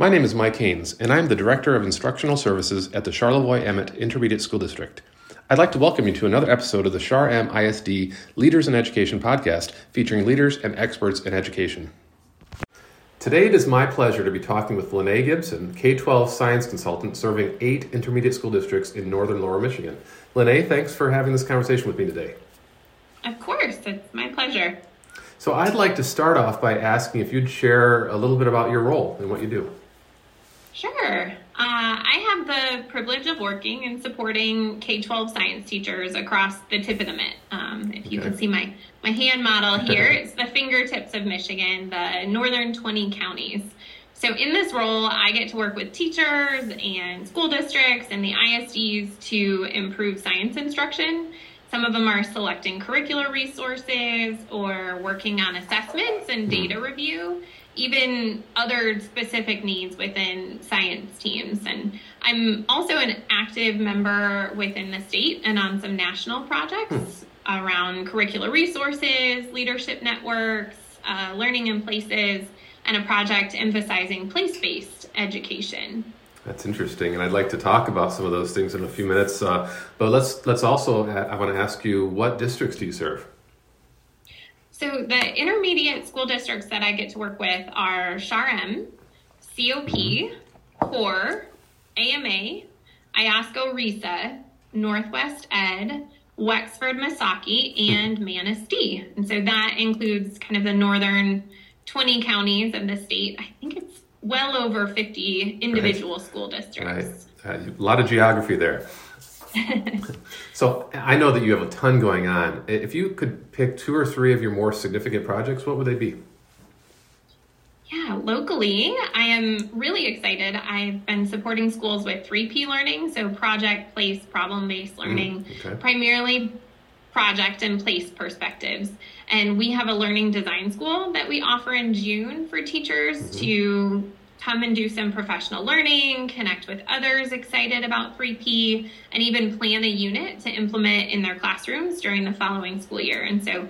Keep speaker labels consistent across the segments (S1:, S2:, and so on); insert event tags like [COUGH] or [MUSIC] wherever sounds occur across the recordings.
S1: My name is Mike Haynes, and I'm the Director of Instructional Services at the Charlevoix Emmet Intermediate School District. I'd like to welcome you to another episode of the Char M ISD Leaders in Education podcast featuring leaders and experts in education. Today it is my pleasure to be talking with Linnea Gibson, K 12 science consultant serving eight intermediate school districts in northern lower Michigan. Linnea, thanks for having this conversation with me today.
S2: Of course, it's my pleasure.
S1: So I'd like to start off by asking if you'd share a little bit about your role and what you do.
S2: Sure. Uh, I have the privilege of working and supporting K 12 science teachers across the tip of the mitt. Um, if you okay. can see my, my hand model [LAUGHS] here, it's the fingertips of Michigan, the northern 20 counties. So, in this role, I get to work with teachers and school districts and the ISDs to improve science instruction. Some of them are selecting curricular resources or working on assessments and data mm-hmm. review even other specific needs within science teams. And I'm also an active member within the state and on some national projects hmm. around curricular resources, leadership networks, uh, learning in places, and a project emphasizing place based education.
S1: That's interesting, and I'd like to talk about some of those things in a few minutes. Uh, but let's let's also I want to ask you, what districts do you serve?
S2: So the intermediate school districts that I get to work with are CHAR-M, COP, CORE, AMA, Iosco RESA, Northwest Ed, Wexford Missaukee, and Manistee. And so that includes kind of the northern 20 counties of the state. I think it's well over 50 individual right. school districts.
S1: Right. Uh, a lot of geography there. So I know that you have a ton going on. If you could pick two or three of your more significant projects, what would they be?
S2: Yeah, locally, I am really excited. I've been supporting schools with 3P learning, so project, place, problem based mm, learning, mm, okay. primarily project and place perspectives. And we have a learning design school that we offer in June for teachers mm-hmm. to come and do some professional learning, connect with others excited about 3P, and even plan a unit to implement in their classrooms during the following school year. And so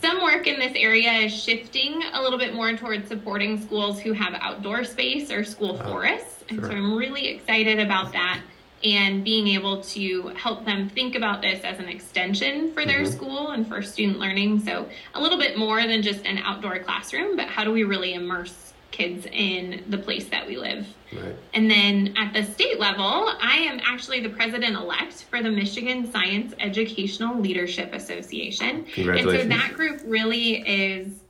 S2: some work in this area is shifting a little bit more towards supporting schools who have outdoor space or school oh, forests. And sure. so I'm really excited about that and being able to help them think about this as an extension for their mm-hmm. school and for student learning. So a little bit more than just an outdoor classroom, but how do we really immerse kids in the place that we live. Right. And then at the state level, I am actually the president elect for the Michigan Science Educational Leadership Association. Congratulations. And so that group really is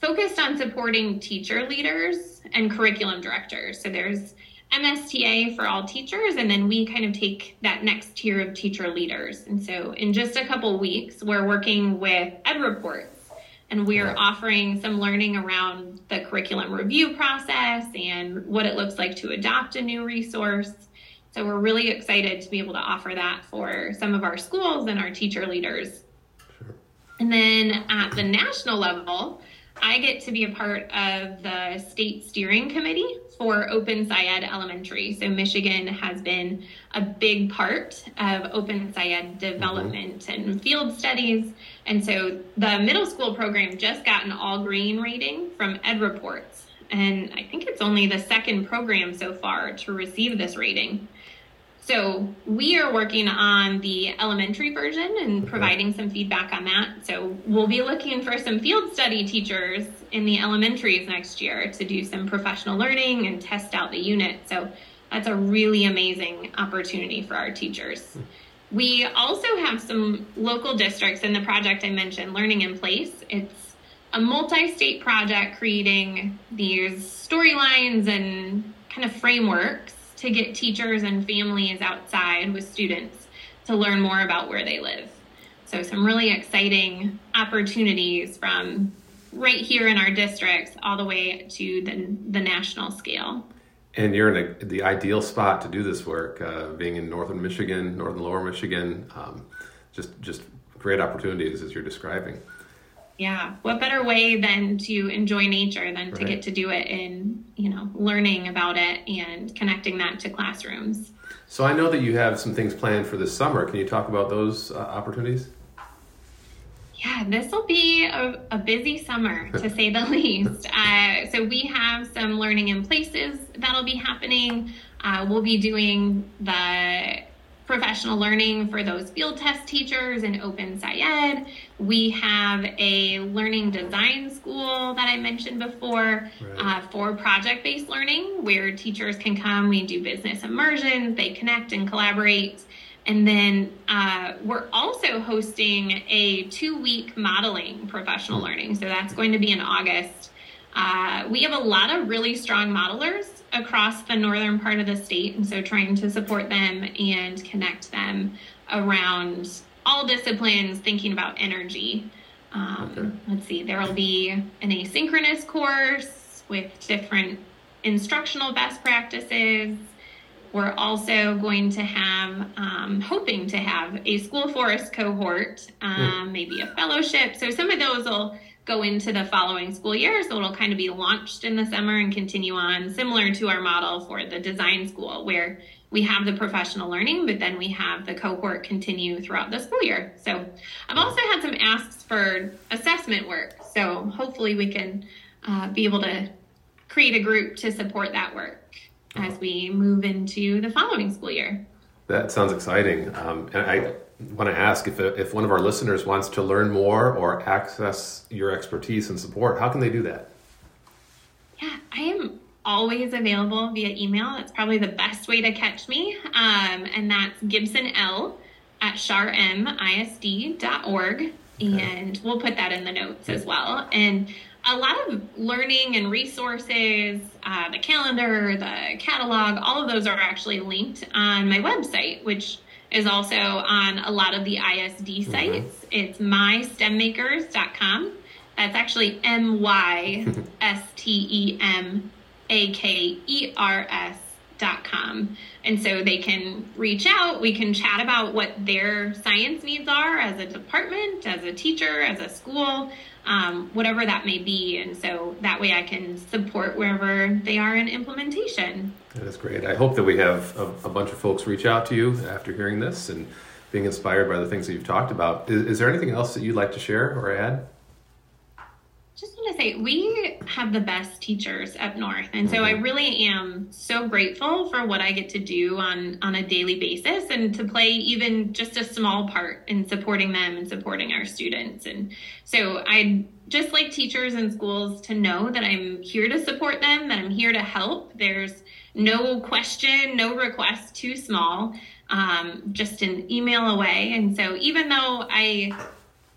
S2: focused on supporting teacher leaders and curriculum directors. So there's MSTA for all teachers, and then we kind of take that next tier of teacher leaders. And so in just a couple weeks, we're working with Ed Reports and we're offering some learning around the curriculum review process and what it looks like to adopt a new resource. So we're really excited to be able to offer that for some of our schools and our teacher leaders. Sure. And then at the national level, I get to be a part of the state steering committee for Open SciEd Elementary. So Michigan has been a big part of Open SciEd development mm-hmm. and field studies. And so the middle school program just got an all green rating from Ed Reports. And I think it's only the second program so far to receive this rating. So we are working on the elementary version and providing some feedback on that. So we'll be looking for some field study teachers in the elementaries next year to do some professional learning and test out the unit. So that's a really amazing opportunity for our teachers. Hmm. We also have some local districts in the project I mentioned, Learning in Place. It's a multi state project creating these storylines and kind of frameworks to get teachers and families outside with students to learn more about where they live. So, some really exciting opportunities from right here in our districts all the way to the, the national scale.
S1: And you're in a, the ideal spot to do this work, uh, being in northern Michigan, northern lower Michigan. Um, just, just great opportunities as you're describing
S2: yeah what better way than to enjoy nature than right. to get to do it in you know learning about it and connecting that to classrooms
S1: so i know that you have some things planned for this summer can you talk about those uh, opportunities
S2: Yeah, this will be a, a, busy summer [LAUGHS] to say the least. Uh, so, we have some learning in places that'll be happening. Uh, we'll be doing the professional learning for those field test teachers in Open SciEd. We have a learning design school that I mentioned before right. uh, for project based learning where teachers can come. We do business immersions, they connect and collaborate. And then uh, we're also hosting a two week modeling professional mm-hmm. learning. So that's going to be in August. Uh, we have a lot of really strong modelers across the northern part of the state, and so trying to support them and connect them around all disciplines, thinking about energy. Um, okay. Let's see, there will be an asynchronous course with different instructional best practices. We're also going to have, um, hoping to have a school forest cohort, um, hmm. maybe a fellowship. So some of those will go into the following school year. So it'll kind of be launched in the summer and continue on, similar to our model for the design school, where we have the professional learning, but then we have the cohort continue throughout the school year. So I've also had some asks for assessment work. So hopefully we can uh, be able to create a group to support that work as we move into the following school year.
S1: That sounds exciting. Um, and I want to ask if, if one of our listeners wants to learn more or access your expertise and support, how can they do that?
S2: Yeah, I am always available via email. That's probably the best way to catch me. Um, and that's Gibson L at charemisd.org. Okay. And we'll put that in the notes as well. And a lot of learning and resources, uh, the calendar, the catalog, all of those are actually linked on my website, which is also on a lot of the ISD mm-hmm. sites. Mm-hmm. It's mystemakers.com. That's actually M Y S T E M A K E R S dot com. And so they can reach out. We can chat about what their science needs are as a department, as a teacher, as a school um, whatever that may be. And so that way I can support wherever they are in implementation.
S1: That is great. I hope that we have a, a bunch of folks reach out to you after hearing this and being inspired by the things that you've talked about. Is, is there anything else that you'd like to share or add?
S2: Just want to say we have the best teachers up north. And so i mm-hmm. really am so grateful for what i get to do on on a daily basis and to play even just a small part in supporting them and supporting our students. And so i just like teachers and schools to know that i'm here to support them that i'm here to help. There's no question no request too small um, just an email away. And so even though i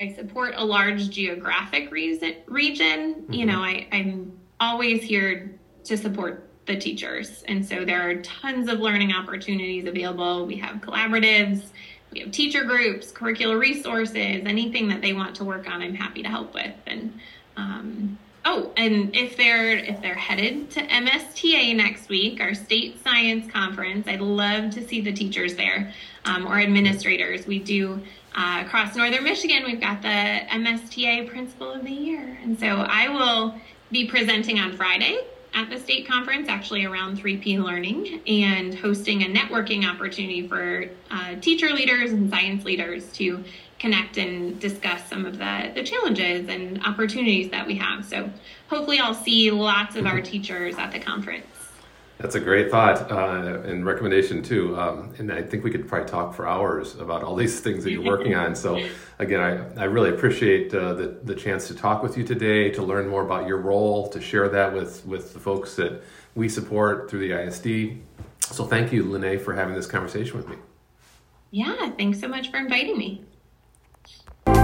S2: I support a large geographic reason, region, mm-hmm. you know, I, I'm always here to support the teachers. And so there are tons of learning opportunities available. We have collaboratives, we have teacher groups, curricular resources, anything that they want to work on, I'm happy to help with. And um, oh, and if they're if they're headed to MSTA next week, our state science conference, I'd love to see the teachers there um, or administrators. We do uh, across northern Michigan, we've got the MSTA Principal of the Year. And so I will be presenting on Friday at the state conference, actually around 3P learning, and hosting a networking opportunity for uh, teacher leaders and science leaders to connect and discuss some of the, the challenges and opportunities that we have. So hopefully, I'll see lots of our teachers at the conference.
S1: That's a great thought uh, and recommendation too. Um, and I think we could probably talk for hours about all these things that you're working on. So [LAUGHS] again, I, I really appreciate uh, the, the chance to talk with you today, to learn more about your role, to share that with, with the folks that we support through the ISD. So thank you, Linnea, for having this conversation with me.
S2: Yeah, thanks so much for inviting me.